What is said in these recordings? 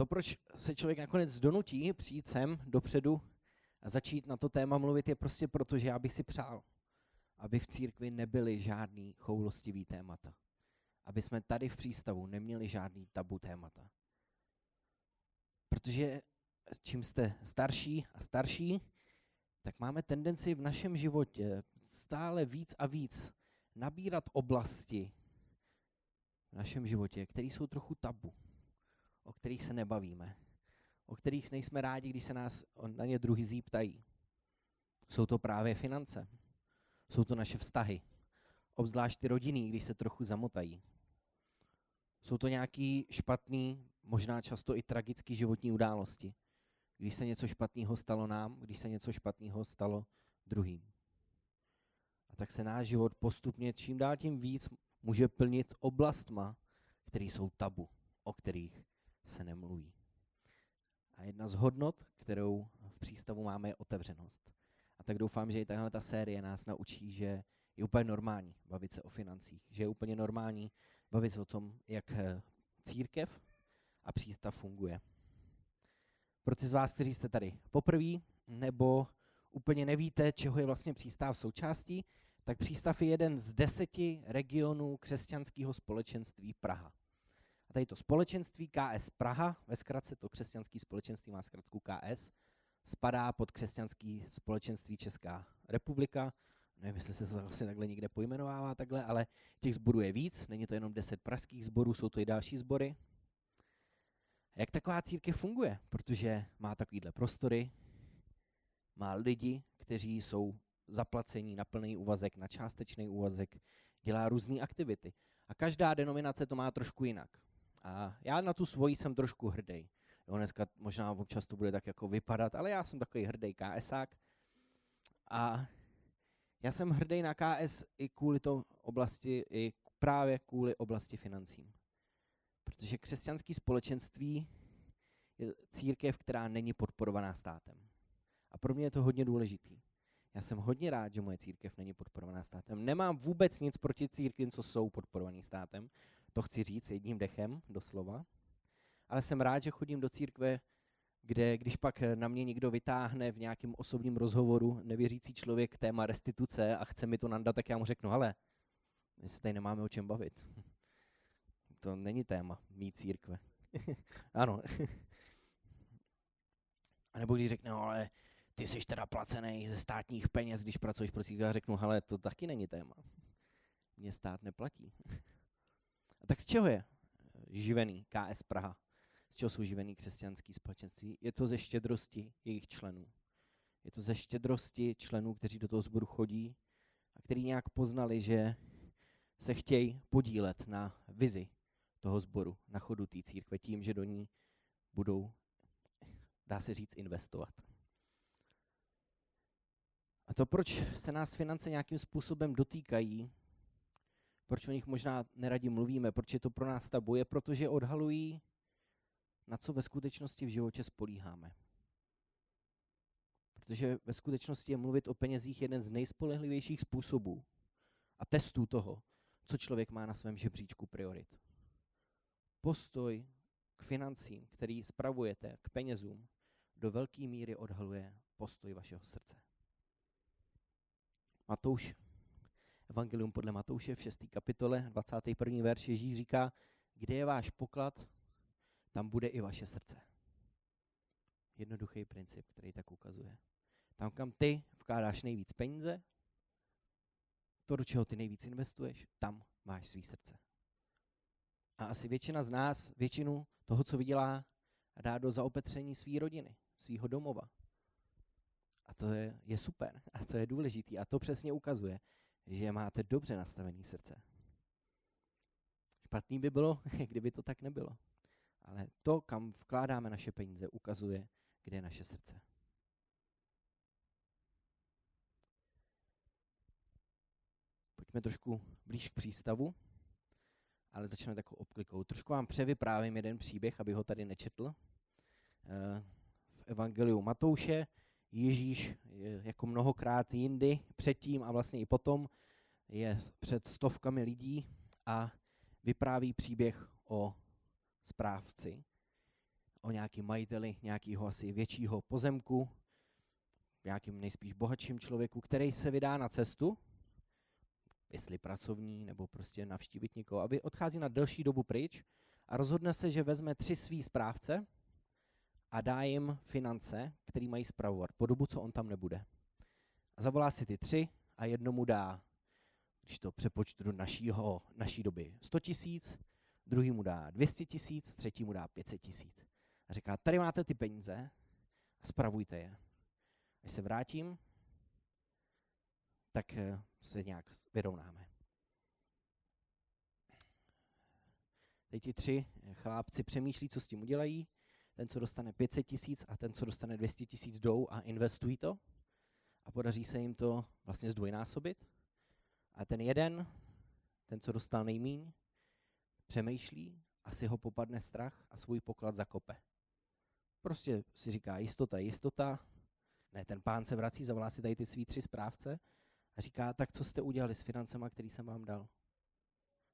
to, proč se člověk nakonec donutí přijít sem dopředu a začít na to téma mluvit, je prostě proto, že já bych si přál, aby v církvi nebyly žádný choulostivý témata. Aby jsme tady v přístavu neměli žádný tabu témata. Protože čím jste starší a starší, tak máme tendenci v našem životě stále víc a víc nabírat oblasti v našem životě, které jsou trochu tabu, o kterých se nebavíme, o kterých nejsme rádi, když se nás na ně druhý zíptají. Jsou to právě finance, jsou to naše vztahy, obzvlášť ty rodiny, když se trochu zamotají. Jsou to nějaký špatný, možná často i tragický životní události, když se něco špatného stalo nám, když se něco špatného stalo druhým. A tak se náš život postupně čím dál tím víc může plnit oblastma, které jsou tabu, o kterých se nemluví. A jedna z hodnot, kterou v přístavu máme, je otevřenost. A tak doufám, že i tahle ta série nás naučí, že je úplně normální bavit se o financích, že je úplně normální bavit se o tom, jak eh, církev a přístav funguje. Pro ty z vás, kteří jste tady poprvé, nebo úplně nevíte, čeho je vlastně přístav součástí, tak přístav je jeden z deseti regionů křesťanského společenství Praha. A tady to společenství KS Praha, ve zkratce to křesťanské společenství má zkratku KS, spadá pod křesťanské společenství Česká republika. Nevím, jestli se to vlastně takhle někde pojmenovává takhle, ale těch zborů je víc, není to jenom deset pražských zborů, jsou to i další sbory. Jak taková církev funguje? Protože má takovýhle prostory, má lidi, kteří jsou zaplacení na plný úvazek, na částečný úvazek, dělá různé aktivity. A každá denominace to má trošku jinak. A já na tu svoji jsem trošku hrdý. Jo, dneska možná občas to bude tak jako vypadat, ale já jsem takový hrdý KSák. A já jsem hrdý na KS i kvůli to oblasti, i právě kvůli oblasti financím. Protože křesťanské společenství je církev, která není podporovaná státem. A pro mě je to hodně důležitý. Já jsem hodně rád, že moje církev není podporovaná státem. Nemám vůbec nic proti církvím, co jsou podporovaný státem. To chci říct jedním dechem, doslova. Ale jsem rád, že chodím do církve, kde když pak na mě někdo vytáhne v nějakém osobním rozhovoru nevěřící člověk téma restituce a chce mi to nandat, tak já mu řeknu, ale my se tady nemáme o čem bavit. To není téma mý církve. ano. a nebo když řekne, no, ale ty jsi teda placený ze státních peněz, když pracuješ pro církev, já řeknu, ale to taky není téma. Mě stát neplatí. Tak z čeho je živený KS Praha? Z čeho jsou živený křesťanský společenství? Je to ze štědrosti jejich členů. Je to ze štědrosti členů, kteří do toho sboru chodí a kteří nějak poznali, že se chtějí podílet na vizi toho sboru, na chodu té církve, tím, že do ní budou, dá se říct, investovat. A to, proč se nás finance nějakým způsobem dotýkají, proč o nich možná neradí mluvíme, proč je to pro nás tabu, je protože odhalují, na co ve skutečnosti v životě spolíháme. Protože ve skutečnosti je mluvit o penězích jeden z nejspolehlivějších způsobů a testů toho, co člověk má na svém žebříčku priorit. Postoj k financím, který spravujete, k penězům, do velké míry odhaluje postoj vašeho srdce. Matouš, Evangelium podle Matouše v 6. kapitole, 21. verš Ježíš říká, kde je váš poklad, tam bude i vaše srdce. Jednoduchý princip, který tak ukazuje. Tam, kam ty vkládáš nejvíc peníze, to, do čeho ty nejvíc investuješ, tam máš svý srdce. A asi většina z nás většinu toho, co vydělá, dá do zaopetření své rodiny, svého domova. A to je, je super a to je důležitý a to přesně ukazuje, že máte dobře nastavené srdce. Špatný by bylo, kdyby to tak nebylo. Ale to, kam vkládáme naše peníze, ukazuje, kde je naše srdce. Pojďme trošku blíž k přístavu, ale začneme takovou obklikou. Trošku vám převyprávím jeden příběh, aby ho tady nečetl. Eh, v Evangeliu Matouše Ježíš jako mnohokrát jindy předtím a vlastně i potom je před stovkami lidí a vypráví příběh o správci. o nějakým majiteli nějakého asi většího pozemku, nějakým nejspíš bohatším člověku, který se vydá na cestu, jestli pracovní, nebo prostě navštívit někoho, aby odchází na delší dobu pryč a rozhodne se, že vezme tři svý správce a dá jim finance, který mají spravovat po dobu, co on tam nebude. A zavolá si ty tři a jednomu dá, když to přepočtu do našího, naší doby, 100 tisíc, druhý mu dá 200 tisíc, třetí mu dá 500 tisíc. A říká, tady máte ty peníze a spravujte je. Až se vrátím, tak eh, se nějak vyrovnáme. Teď ti tři chlápci přemýšlí, co s tím udělají. Ten, co dostane 500 tisíc a ten, co dostane 200 tisíc, jdou a investují to. A podaří se jim to vlastně zdvojnásobit. A ten jeden, ten, co dostal nejmíň, přemýšlí, asi ho popadne strach a svůj poklad zakope. Prostě si říká jistota, jistota. Ne, ten pán se vrací, zavolá si tady ty svý tři správce a říká, tak co jste udělali s financema, který jsem vám dal?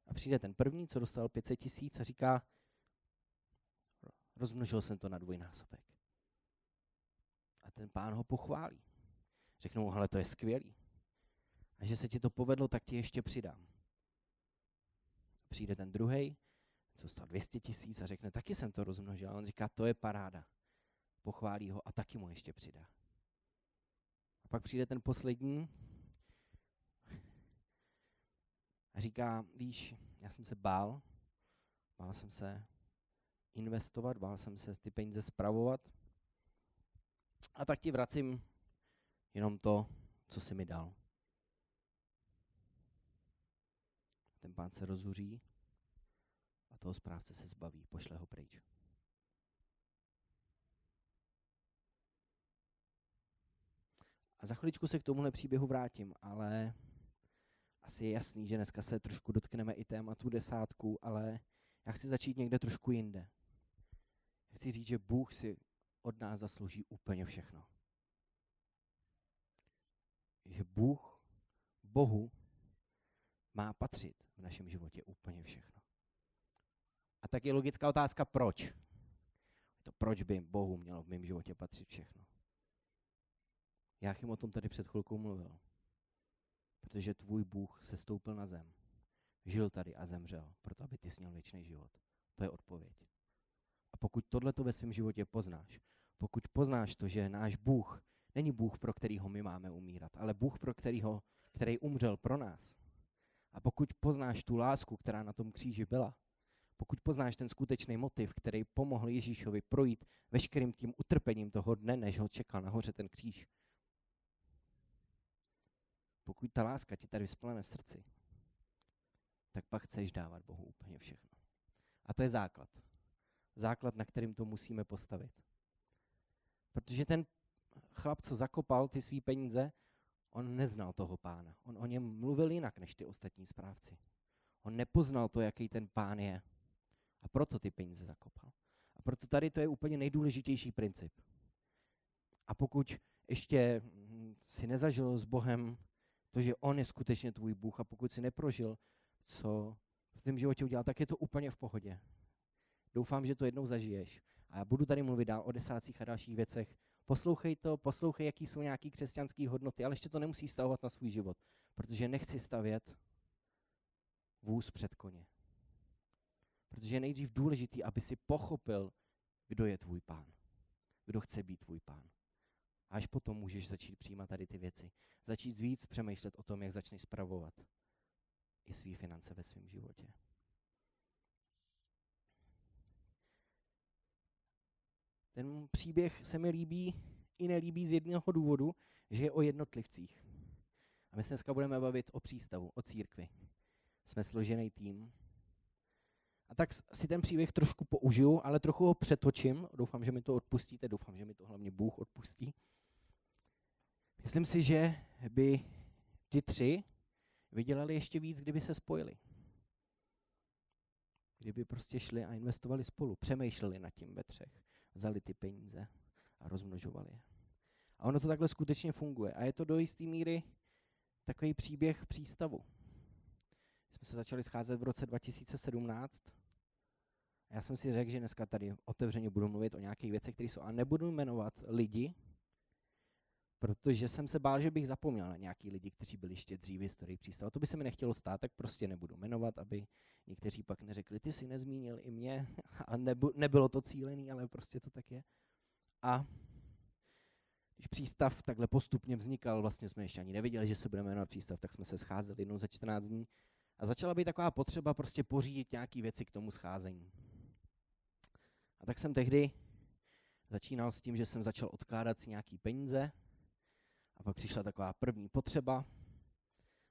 A přijde ten první, co dostal 500 tisíc a říká, rozmnožil jsem to na dvojnásobek. A ten pán ho pochválí. Řeknou, ale to je skvělý. A že se ti to povedlo, tak ti ještě přidám. Přijde ten druhý, co stál 200 tisíc a řekne, taky jsem to rozmnožil. A on říká, to je paráda. Pochválí ho a taky mu ještě přidá. A pak přijde ten poslední a říká, víš, já jsem se bál, bál jsem se investovat, bál jsem se ty peníze spravovat a tak ti vracím jenom to, co jsi mi dal. Ten pán se rozuří a toho správce se zbaví, pošle ho pryč. A za chviličku se k tomuhle příběhu vrátím, ale asi je jasný, že dneska se trošku dotkneme i tématu desátku, ale já chci začít někde trošku jinde. Chci říct, že Bůh si od nás zaslouží úplně všechno. Že Bůh, Bohu, má patřit v našem životě úplně všechno. A tak je logická otázka, proč? To proč by Bohu mělo v mém životě patřit všechno? Já jim o tom tady před chvilkou mluvil. Protože tvůj Bůh se stoupil na zem. Žil tady a zemřel, proto aby ty sněl věčný život. To je odpověď. A pokud tohle to ve svém životě poznáš, pokud poznáš to, že náš Bůh není Bůh, pro kterýho my máme umírat, ale Bůh, pro kterýho, který umřel pro nás. A pokud poznáš tu lásku, která na tom kříži byla, pokud poznáš ten skutečný motiv, který pomohl Ježíšovi projít veškerým tím utrpením toho dne, než ho čekal nahoře ten kříž, pokud ta láska ti tady vysplane v srdci, tak pak chceš dávat Bohu úplně všechno. A to je základ. Základ, na kterým to musíme postavit. Protože ten chlap, co zakopal ty svý peníze, on neznal toho pána. On o něm mluvil jinak než ty ostatní správci. On nepoznal to, jaký ten pán je. A proto ty peníze zakopal. A proto tady to je úplně nejdůležitější princip. A pokud ještě si nezažil s Bohem to, že On je skutečně tvůj Bůh a pokud si neprožil, co v tvém životě udělal, tak je to úplně v pohodě. Doufám, že to jednou zažiješ. A já budu tady mluvit dál o desácích a dalších věcech. Poslouchej to, poslouchej, jaký jsou nějaký křesťanské hodnoty, ale ještě to nemusíš stavovat na svůj život, protože nechci stavět vůz před koně. Protože je nejdřív důležitý, aby si pochopil, kdo je tvůj pán. Kdo chce být tvůj pán. A až potom můžeš začít přijímat tady ty věci. Začít víc přemýšlet o tom, jak začneš spravovat i své finance ve svém životě. Ten příběh se mi líbí i nelíbí z jednoho důvodu, že je o jednotlivcích. A my se dneska budeme bavit o přístavu, o církvi. Jsme složený tým. A tak si ten příběh trošku použiju, ale trochu ho přetočím. Doufám, že mi to odpustíte, doufám, že mi to hlavně Bůh odpustí. Myslím si, že by ti tři vydělali ještě víc, kdyby se spojili. Kdyby prostě šli a investovali spolu, přemýšleli nad tím ve třech, vzali ty peníze a rozmnožovali je. A ono to takhle skutečně funguje. A je to do jisté míry takový příběh přístavu. Jsme se začali scházet v roce 2017 A já jsem si řekl, že dneska tady otevřeně budu mluvit o nějakých věcech, které jsou, a nebudu jmenovat lidi, protože jsem se bál, že bych zapomněl na nějaký lidi, kteří byli ještě dřív v historii přístavu. To by se mi nechtělo stát, tak prostě nebudu jmenovat, aby někteří pak neřekli, ty si nezmínil i mě, a nebu, nebylo to cílený, ale prostě to tak je. A když přístav takhle postupně vznikal, vlastně jsme ještě ani nevěděli, že se budeme jmenovat přístav, tak jsme se scházeli jednou za 14 dní a začala být taková potřeba prostě pořídit nějaké věci k tomu scházení. A tak jsem tehdy začínal s tím, že jsem začal odkládat si nějaký peníze a pak přišla taková první potřeba,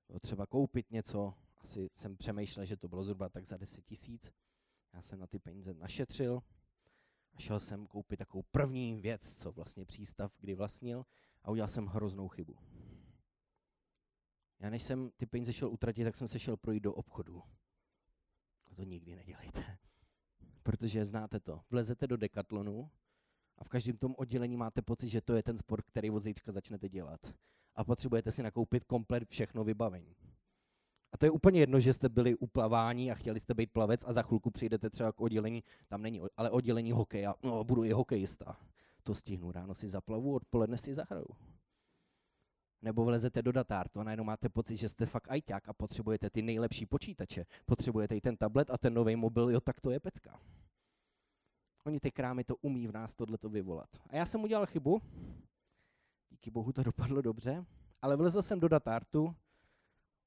bylo třeba koupit něco, asi jsem přemýšlel, že to bylo zhruba tak za 10 tisíc. Já jsem na ty peníze našetřil a šel jsem koupit takovou první věc, co vlastně přístav kdy vlastnil a udělal jsem hroznou chybu. Já než jsem ty peníze šel utratit, tak jsem se šel projít do obchodu. A to nikdy nedělejte. Protože znáte to. Vlezete do dekatlonu a v každém tom oddělení máte pocit, že to je ten sport, který od zítřka začnete dělat. A potřebujete si nakoupit komplet všechno vybavení. A to je úplně jedno, že jste byli u plavání a chtěli jste být plavec a za chvilku přijdete třeba k oddělení, tam není, ale oddělení hokeja, no budu i hokejista. To stihnu, ráno si zaplavu, odpoledne si zahraju. Nebo vlezete do datártu a najednou máte pocit, že jste fakt ajťák a potřebujete ty nejlepší počítače. Potřebujete i ten tablet a ten nový mobil, jo, tak to je pecka. Oni ty krámy to umí v nás tohleto vyvolat. A já jsem udělal chybu, díky bohu to dopadlo dobře, ale vlezl jsem do datártu,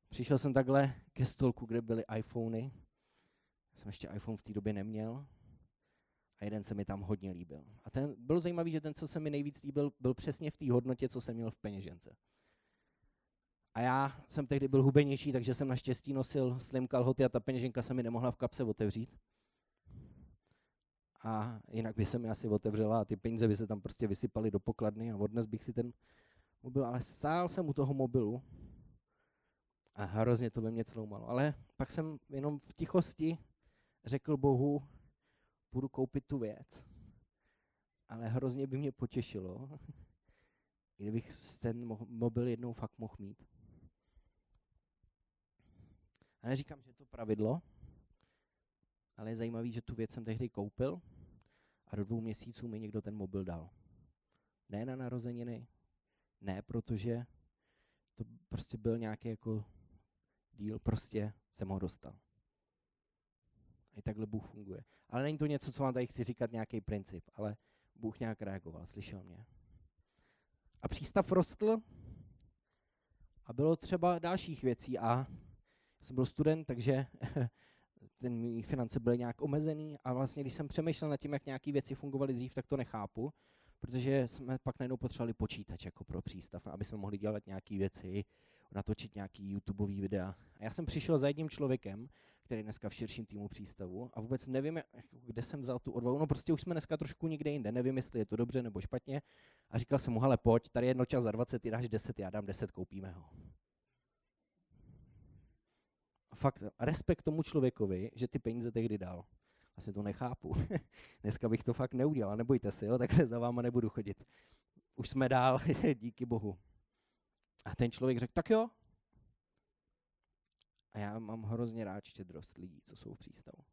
přišel jsem takhle ke stolku, kde byly iPhony. Já jsem ještě iPhone v té době neměl. A jeden se mi tam hodně líbil. A ten byl zajímavý, že ten, co se mi nejvíc líbil, byl přesně v té hodnotě, co jsem měl v peněžence. A já jsem tehdy byl hubenější, takže jsem naštěstí nosil slim kalhoty a ta peněženka se mi nemohla v kapse otevřít. A jinak by se mi asi otevřela a ty peníze by se tam prostě vysypaly do pokladny a odnes bych si ten mobil, ale stál jsem u toho mobilu a hrozně to ve mně cloumalo. Ale pak jsem jenom v tichosti řekl Bohu, půjdu koupit tu věc. Ale hrozně by mě potěšilo, kdybych ten mobil jednou fakt mohl mít. A neříkám, že je to pravidlo, ale je zajímavé, že tu věc jsem tehdy koupil a do dvou měsíců mi někdo ten mobil dal. Ne na narozeniny, ne protože to prostě byl nějaký jako díl, prostě jsem ho dostal. I takhle Bůh funguje. Ale není to něco, co vám tady chci říkat, nějaký princip, ale Bůh nějak reagoval, slyšel mě. A přístav rostl a bylo třeba dalších věcí a jsem byl student, takže ten finance byly nějak omezený a vlastně, když jsem přemýšlel nad tím, jak nějaké věci fungovaly dřív, tak to nechápu, protože jsme pak najednou potřebovali počítač jako pro přístav, aby jsme mohli dělat nějaké věci, natočit nějaký YouTubeový videa. A já jsem přišel za jedním člověkem, který je dneska v širším týmu přístavu a vůbec nevím, kde jsem vzal tu odvahu. No prostě už jsme dneska trošku někde jinde, nevím, jestli je to dobře nebo špatně. A říkal jsem mu, hele, pojď, tady je čas za 20, ty dáš 10, já dám 10, koupíme ho fakt respekt tomu člověkovi, že ty peníze tehdy dal. Vlastně to nechápu. Dneska bych to fakt neudělal, nebojte se, jo, takhle za váma nebudu chodit. Už jsme dál, díky bohu. A ten člověk řekl, tak jo. A já mám hrozně rád štědrost lidí, co jsou v přístavu.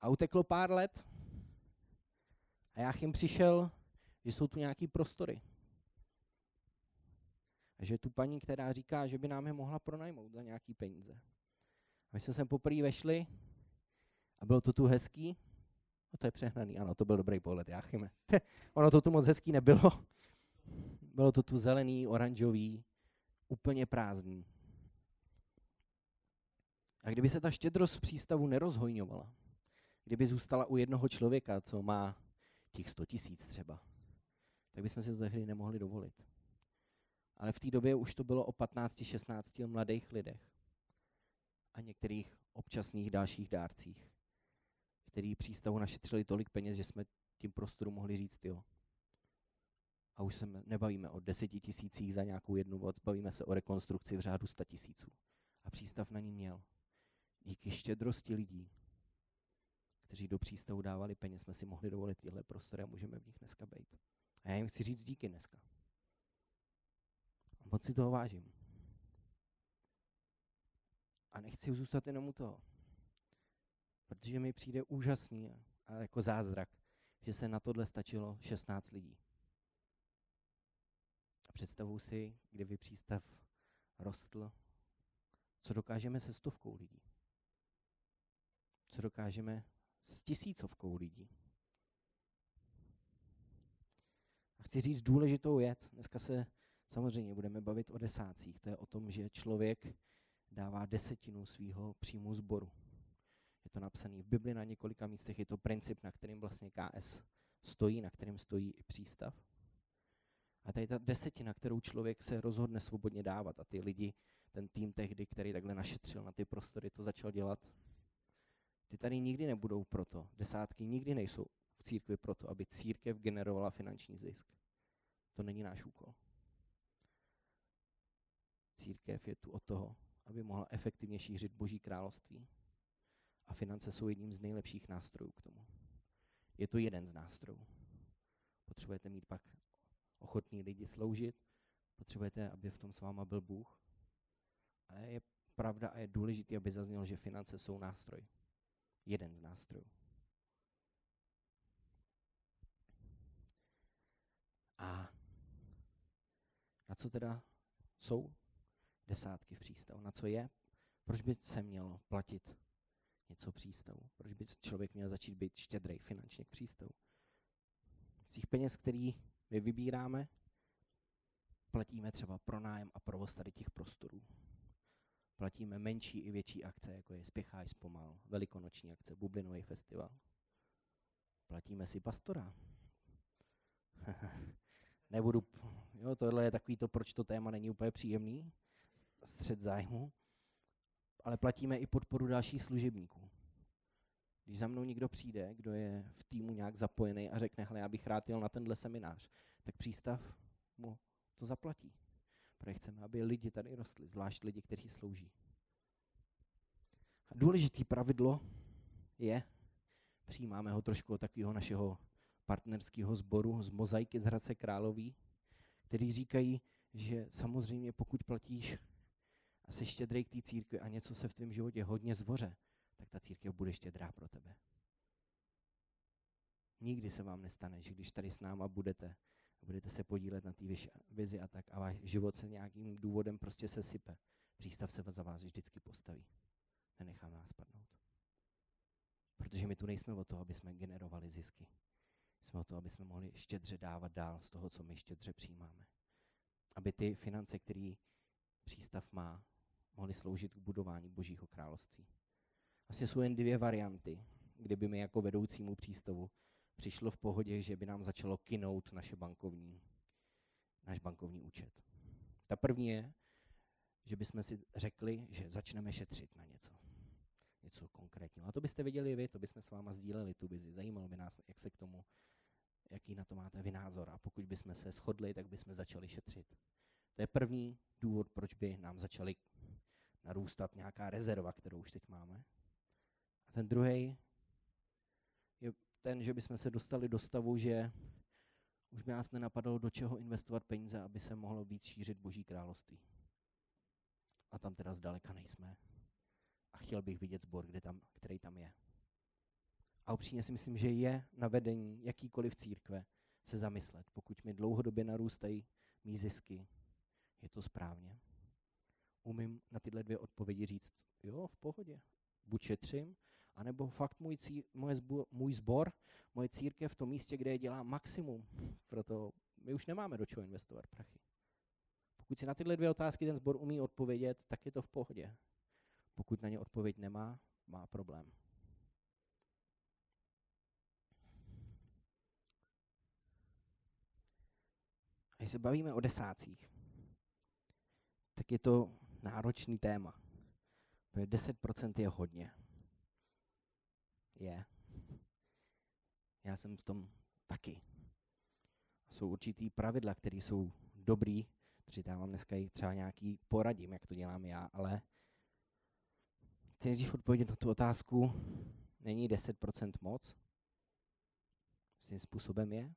A uteklo pár let a já jim přišel, že jsou tu nějaký prostory. A že tu paní, která říká, že by nám je mohla pronajmout za nějaký peníze. My jsme sem poprvé vešli a bylo to tu hezký. No to je přehnaný, ano, to byl dobrý pohled, Jáchyme. ono to tu moc hezký nebylo. Bylo to tu zelený, oranžový, úplně prázdný. A kdyby se ta štědrost přístavu nerozhojňovala, kdyby zůstala u jednoho člověka, co má těch 100 tisíc třeba, tak bychom si to tehdy nemohli dovolit. Ale v té době už to bylo o 15-16 mladých lidech a některých občasných dalších dárcích, který přístavu našetřili tolik peněz, že jsme tím prostoru mohli říct jo. A už se nebavíme o deseti tisících za nějakou jednu voc, bavíme se o rekonstrukci v řádu sta tisíců. A přístav na ní měl. Díky štědrosti lidí, kteří do přístavu dávali peněz, jsme si mohli dovolit tyhle prostory a můžeme v nich dneska být. A já jim chci říct díky dneska. A moc si toho vážím. A nechci zůstat jenom u toho. Protože mi přijde úžasný a jako zázrak, že se na tohle stačilo 16 lidí. A představuji si, kdyby přístav rostl, co dokážeme se stovkou lidí. Co dokážeme s tisícovkou lidí. A chci říct důležitou věc. Dneska se samozřejmě budeme bavit o desácích. To je o tom, že člověk dává desetinu svého příjmu zboru. Je to napsané v Bibli na několika místech, je to princip, na kterým vlastně KS stojí, na kterém stojí i přístav. A tady ta desetina, kterou člověk se rozhodne svobodně dávat a ty lidi, ten tým tehdy, který takhle našetřil na ty prostory, to začal dělat, ty tady nikdy nebudou proto, desátky nikdy nejsou v církvi proto, aby církev generovala finanční zisk. To není náš úkol. Církev je tu od toho, aby mohla efektivně šířit Boží království. A finance jsou jedním z nejlepších nástrojů k tomu. Je to jeden z nástrojů. Potřebujete mít pak ochotní lidi sloužit, potřebujete, aby v tom s váma byl Bůh. Ale je pravda a je důležité, aby zaznělo, že finance jsou nástroj. Jeden z nástrojů. A na co teda jsou desátky v přístavu? Na co je? Proč by se mělo platit něco přístavu? Proč by člověk měl začít být štědrej finančně k přístavu? Z těch peněz, který my vybíráme, platíme třeba pronájem a provoz tady těch prostorů. Platíme menší i větší akce, jako je Spěcháš zpomal, velikonoční akce, Bublinový festival. Platíme si pastora. Nebudu, jo, tohle je takový to, proč to téma není úplně příjemný, střed zájmu, ale platíme i podporu dalších služebníků. Když za mnou někdo přijde, kdo je v týmu nějak zapojený a řekne, hele, já bych rád jel na tenhle seminář, tak přístav mu to zaplatí. Protože chceme, aby lidi tady rostli, zvlášť lidi, kteří slouží. A důležitý pravidlo je, přijímáme ho trošku od takového našeho partnerského sboru z Mozaiky z Hradce Králový, který říkají, že samozřejmě pokud platíš a jsi štědrý k té církvi a něco se v tvém životě hodně zvoře, tak ta církev bude štědrá pro tebe. Nikdy se vám nestane, že když tady s náma budete, budete se podílet na té vizi a tak a váš život se nějakým důvodem prostě se sype. Přístav se za vás vždycky postaví. Nenecháme vás padnout. Protože my tu nejsme o to, aby jsme generovali zisky. Jsme o to, aby jsme mohli štědře dávat dál z toho, co my štědře přijímáme. Aby ty finance, které přístav má, mohly sloužit k budování Božího království. Asi jsou jen dvě varianty, kdyby mi jako vedoucímu přístavu přišlo v pohodě, že by nám začalo kinout naše bankovní, náš bankovní účet. Ta první je, že bychom si řekli, že začneme šetřit na něco. Něco konkrétního. A to byste viděli vy, to bychom s váma sdíleli tu vizi. Zajímalo by nás, jak se k tomu, jaký na to máte vy názor. A pokud bychom se shodli, tak bychom začali šetřit. To je první důvod, proč by nám začaly narůstat nějaká rezerva, kterou už teď máme. A ten druhý je ten, že bychom se dostali do stavu, že už by nás nenapadalo, do čeho investovat peníze, aby se mohlo víc šířit Boží království. A tam teda zdaleka nejsme. A chtěl bych vidět sbor, kde tam, který tam je. A upřímně si myslím, že je na vedení jakýkoliv církve se zamyslet, pokud mi dlouhodobě narůstají mý zisky, je to správně. Umím na tyhle dvě odpovědi říct, jo, v pohodě, buď šetřím, anebo fakt můj, cí, moje zbor, můj zbor, moje církev v tom místě, kde je dělá maximum. Proto my už nemáme do čeho investovat prachy. Pokud si na tyhle dvě otázky ten sbor umí odpovědět, tak je to v pohodě. Pokud na ně odpověď nemá, má problém. Když se bavíme o desácích, tak je to náročný téma. Protože 10% je hodně. Je. Já jsem v tom taky. Jsou určitý pravidla, které jsou dobrý, takže já vám dneska i třeba nějaký poradím, jak to dělám já, ale chci nejdřív odpovědět na tu otázku, není 10% moc? Svým způsobem je.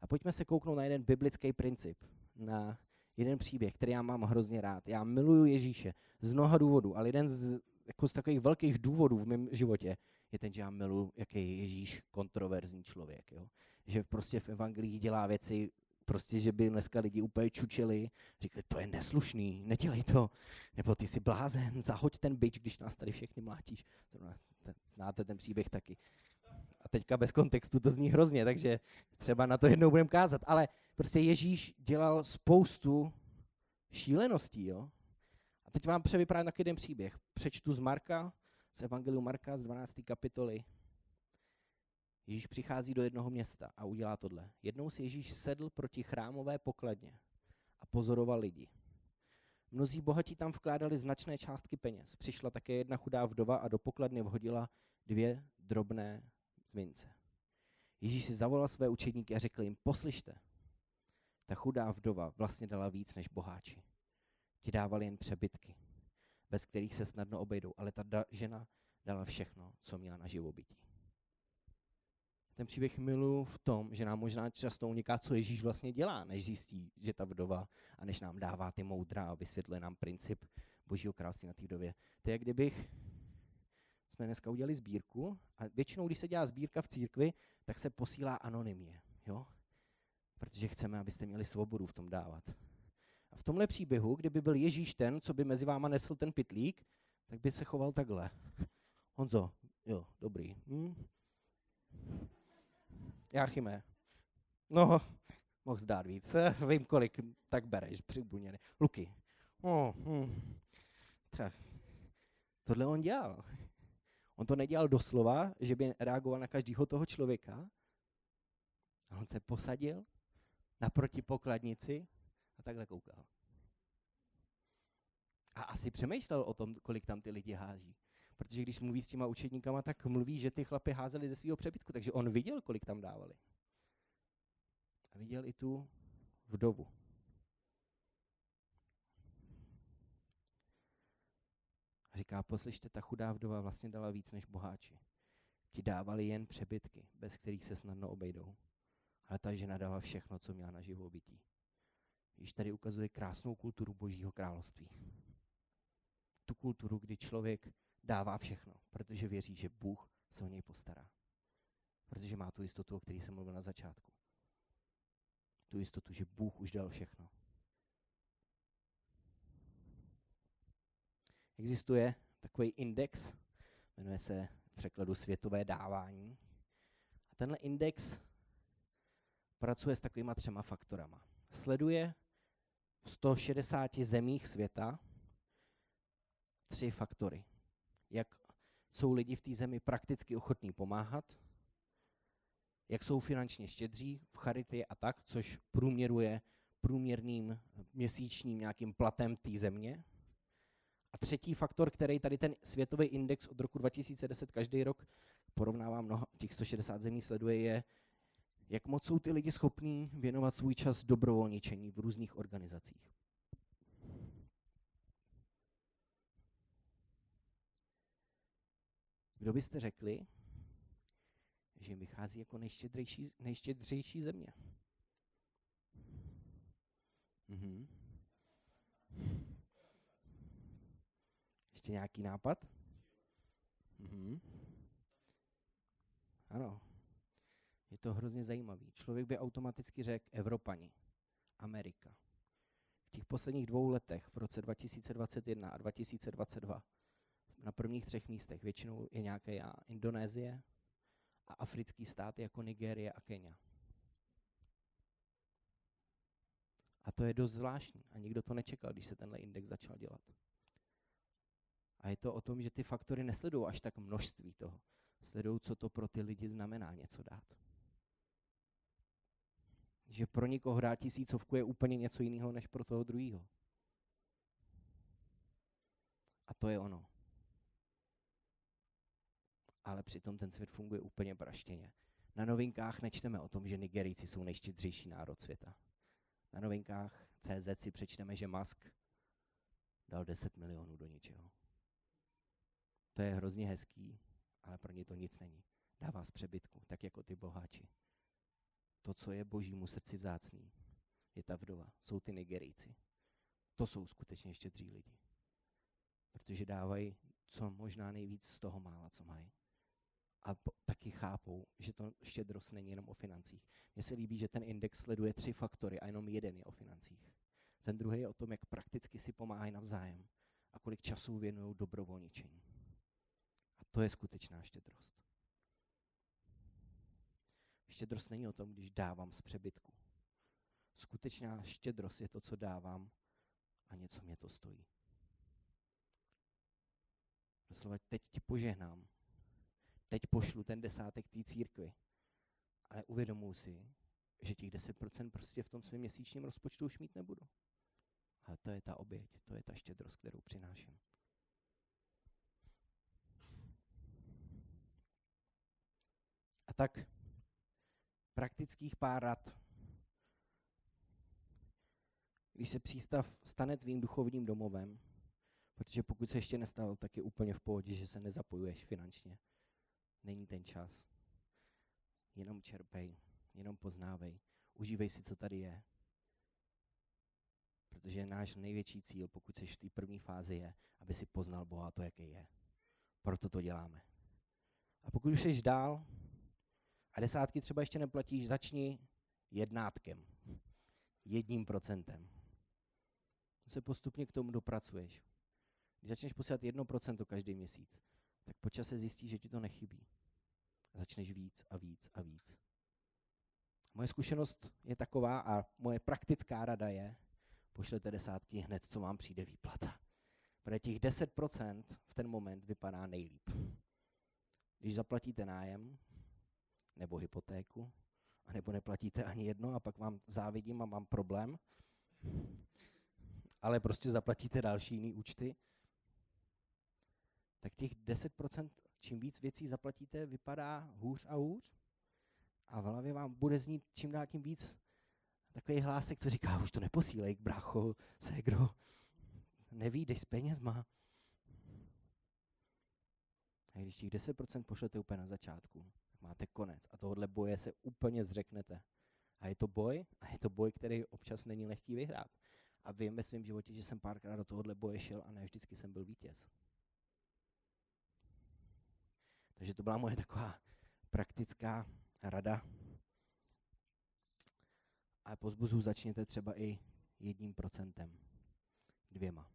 A pojďme se kouknout na jeden biblický princip, na jeden příběh, který já mám hrozně rád. Já miluju Ježíše z mnoha důvodů, ale jeden z, jako z takových velkých důvodů v mém životě je ten, že já miluji, jaký je Ježíš kontroverzní člověk. Jo? Že prostě v evangelii dělá věci, prostě, že by dneska lidi úplně čučili, říkali, to je neslušný, nedělej to, nebo ty jsi blázen, zahoď ten byč, když nás tady všechny mlátíš. Znáte ten příběh taky. Teďka bez kontextu to zní hrozně, takže třeba na to jednou budeme kázat. Ale prostě Ježíš dělal spoustu šíleností, jo. A teď vám převyprávím takový jeden příběh. Přečtu z Marka, z Evangeliu Marka z 12. kapitoly. Ježíš přichází do jednoho města a udělá tohle. Jednou si Ježíš sedl proti chrámové pokladně a pozoroval lidi. Mnozí bohatí tam vkládali značné částky peněz. Přišla také jedna chudá vdova a do pokladny vhodila dvě drobné mince. Ježíš si zavolal své učedníky a řekl jim, poslyšte, ta chudá vdova vlastně dala víc než boháči. Ti dávali jen přebytky, bez kterých se snadno obejdou, ale ta da- žena dala všechno, co měla na živobytí. Ten příběh milu v tom, že nám možná často uniká, co Ježíš vlastně dělá, než zjistí, že ta vdova a než nám dává ty moudra a vysvětluje nám princip Božího království na té vdově. To je, kdybych jsme dneska udělali sbírku a většinou, když se dělá sbírka v církvi, tak se posílá anonymně, jo? Protože chceme, abyste měli svobodu v tom dávat. A v tomhle příběhu, kdyby byl Ježíš ten, co by mezi váma nesl ten pitlík, tak by se choval takhle. Honzo, jo, dobrý. Hm? Jáchyme, no, mohl zdát víc, vím kolik, tak bereš, přibulněný. Luky, oh, hm. tak. Tohle on dělal. On to nedělal doslova, že by reagoval na každého toho člověka. A on se posadil naproti pokladnici a takhle koukal. A asi přemýšlel o tom, kolik tam ty lidi hází. Protože když mluví s těma učedníkama, tak mluví, že ty chlapy házeli ze svého přebytku, takže on viděl, kolik tam dávali. A viděl i tu vdovu. A říká, poslyšte, ta chudá vdova vlastně dala víc než boháči. Ti dávali jen přebytky, bez kterých se snadno obejdou. Ale ta žena dala všechno, co měla na živobytí. Již tady ukazuje krásnou kulturu Božího království. Tu kulturu, kdy člověk dává všechno, protože věří, že Bůh se o něj postará. Protože má tu jistotu, o který jsem mluvil na začátku. Tu jistotu, že Bůh už dal všechno. Existuje takový index, jmenuje se v překladu světové dávání. A tenhle index pracuje s takovýma třema faktorama. Sleduje v 160 zemích světa tři faktory. Jak jsou lidi v té zemi prakticky ochotní pomáhat, jak jsou finančně štědří v charitě a tak, což průměruje průměrným měsíčním nějakým platem té země. A třetí faktor, který tady ten světový index od roku 2010 každý rok porovnává mnoho, těch 160 zemí sleduje, je, jak moc jsou ty lidi schopní věnovat svůj čas dobrovolničení v různých organizacích. Kdo byste řekli, že vychází jako nejštědřejší, nejštědřejší země? Mhm. Ještě nějaký nápad? Mhm. Ano. Je to hrozně zajímavý. Člověk by automaticky řekl Evropani, Amerika. V těch posledních dvou letech, v roce 2021 a 2022, na prvních třech místech většinou je nějaké Indonésie a africký stát jako Nigérie a Kenia. A to je dost zvláštní a nikdo to nečekal, když se tenhle index začal dělat. A je to o tom, že ty faktory nesledují až tak množství toho. Sledují, co to pro ty lidi znamená něco dát. Že pro někoho dát tisícovku je úplně něco jiného, než pro toho druhého. A to je ono. Ale přitom ten svět funguje úplně praštěně. Na novinkách nečteme o tom, že Nigerijci jsou nejštědřejší národ světa. Na novinkách CZ si přečteme, že Musk dal 10 milionů do ničeho. To je hrozně hezký, ale pro ně to nic není. Dává z přebytku, tak jako ty boháči. To, co je božímu srdci vzácný, je ta vdova, jsou ty Nigerijci. To jsou skutečně štědří lidi. Protože dávají co možná nejvíc z toho mála, co mají. a po, taky chápou, že to štědrost není jenom o financích. Mně se líbí, že ten index sleduje tři faktory a jenom jeden je o financích. Ten druhý je o tom, jak prakticky si pomáhají navzájem a kolik času věnují dobrovolničení. To je skutečná štědrost. Štědrost není o tom, když dávám z přebytku. Skutečná štědrost je to, co dávám a něco mě to stojí. Doslova teď ti požehnám. Teď pošlu ten desátek té církvi. Ale uvědomuji si, že těch 10% prostě v tom svém měsíčním rozpočtu už mít nebudu. A to je ta oběť, to je ta štědrost, kterou přináším. Tak praktických pár rad. Když se přístav stane tvým duchovním domovem, protože pokud se ještě nestal, tak je úplně v pohodě, že se nezapojuješ finančně. Není ten čas. Jenom čerpej, jenom poznávej. Užívej si, co tady je. Protože náš největší cíl, pokud jsi v té první fázi, je, aby si poznal Boha to, jaký je. Proto to děláme. A pokud už jsi dál a desátky třeba ještě neplatíš, začni jednátkem. Jedním procentem. Se postupně k tomu dopracuješ. Když začneš posílat jedno procento každý měsíc, tak po čase zjistíš, že ti to nechybí. A začneš víc a víc a víc. Moje zkušenost je taková a moje praktická rada je, pošlete desátky hned, co vám přijde výplata. Protože těch 10% v ten moment vypadá nejlíp. Když zaplatíte nájem, nebo hypotéku, nebo neplatíte ani jedno a pak vám závidím a mám problém, ale prostě zaplatíte další jiný účty, tak těch 10%, čím víc věcí zaplatíte, vypadá hůř a hůř. A v hlavě vám bude znít čím dál tím víc takový hlásek, co říká, už to neposílej, brácho, ségro, nevídeš s penězma. A když těch 10% pošlete úplně na začátku, máte konec. A tohohle boje se úplně zřeknete. A je to boj, a je to boj, který občas není lehký vyhrát. A vím ve svém životě, že jsem párkrát do tohohle boje šel a ne vždycky jsem byl vítěz. Takže to byla moje taková praktická rada. A pozbuzu začněte třeba i jedním procentem, dvěma.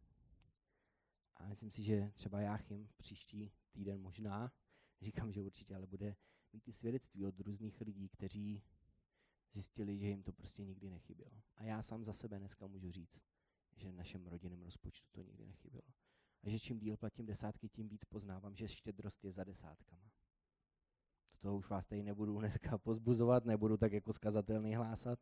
A myslím si, že třeba Jáchym příští týden možná, říkám, že určitě, ale bude mít ty svědectví od různých lidí, kteří zjistili, že jim to prostě nikdy nechybělo. A já sám za sebe dneska můžu říct, že našem rodinném rozpočtu to nikdy nechybělo. A že čím díl platím desátky, tím víc poznávám, že štědrost je za desátkama. Toho už vás tady nebudu dneska pozbuzovat, nebudu tak jako skazatelný hlásat,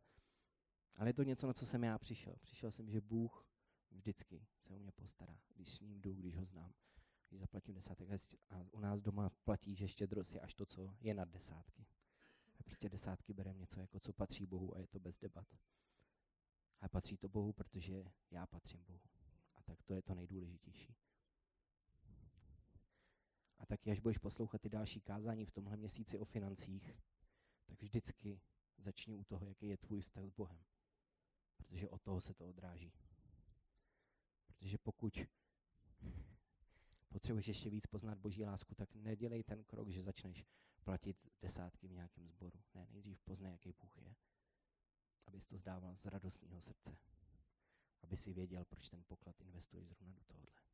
ale je to něco, na co jsem já přišel. Přišel jsem, že Bůh vždycky se o mě postará, když s ním jdu, když ho znám. Když zaplatím desátek a u nás doma platí, že štědrost je až to, co je nad desátky. A prostě desátky bereme něco, jako co patří Bohu a je to bez debat. A patří to Bohu, protože já patřím Bohu. A tak to je to nejdůležitější. A taky, až budeš poslouchat ty další kázání v tomhle měsíci o financích, tak vždycky začni u toho, jaký je tvůj vztah s Bohem. Protože od toho se to odráží. Protože pokud potřebuješ ještě víc poznat Boží lásku, tak nedělej ten krok, že začneš platit desátky v nějakém sboru. Ne, nejdřív poznej, jaký Bůh je. Abys to zdával z radostného srdce. Aby si věděl, proč ten poklad investuješ zrovna do tohohle.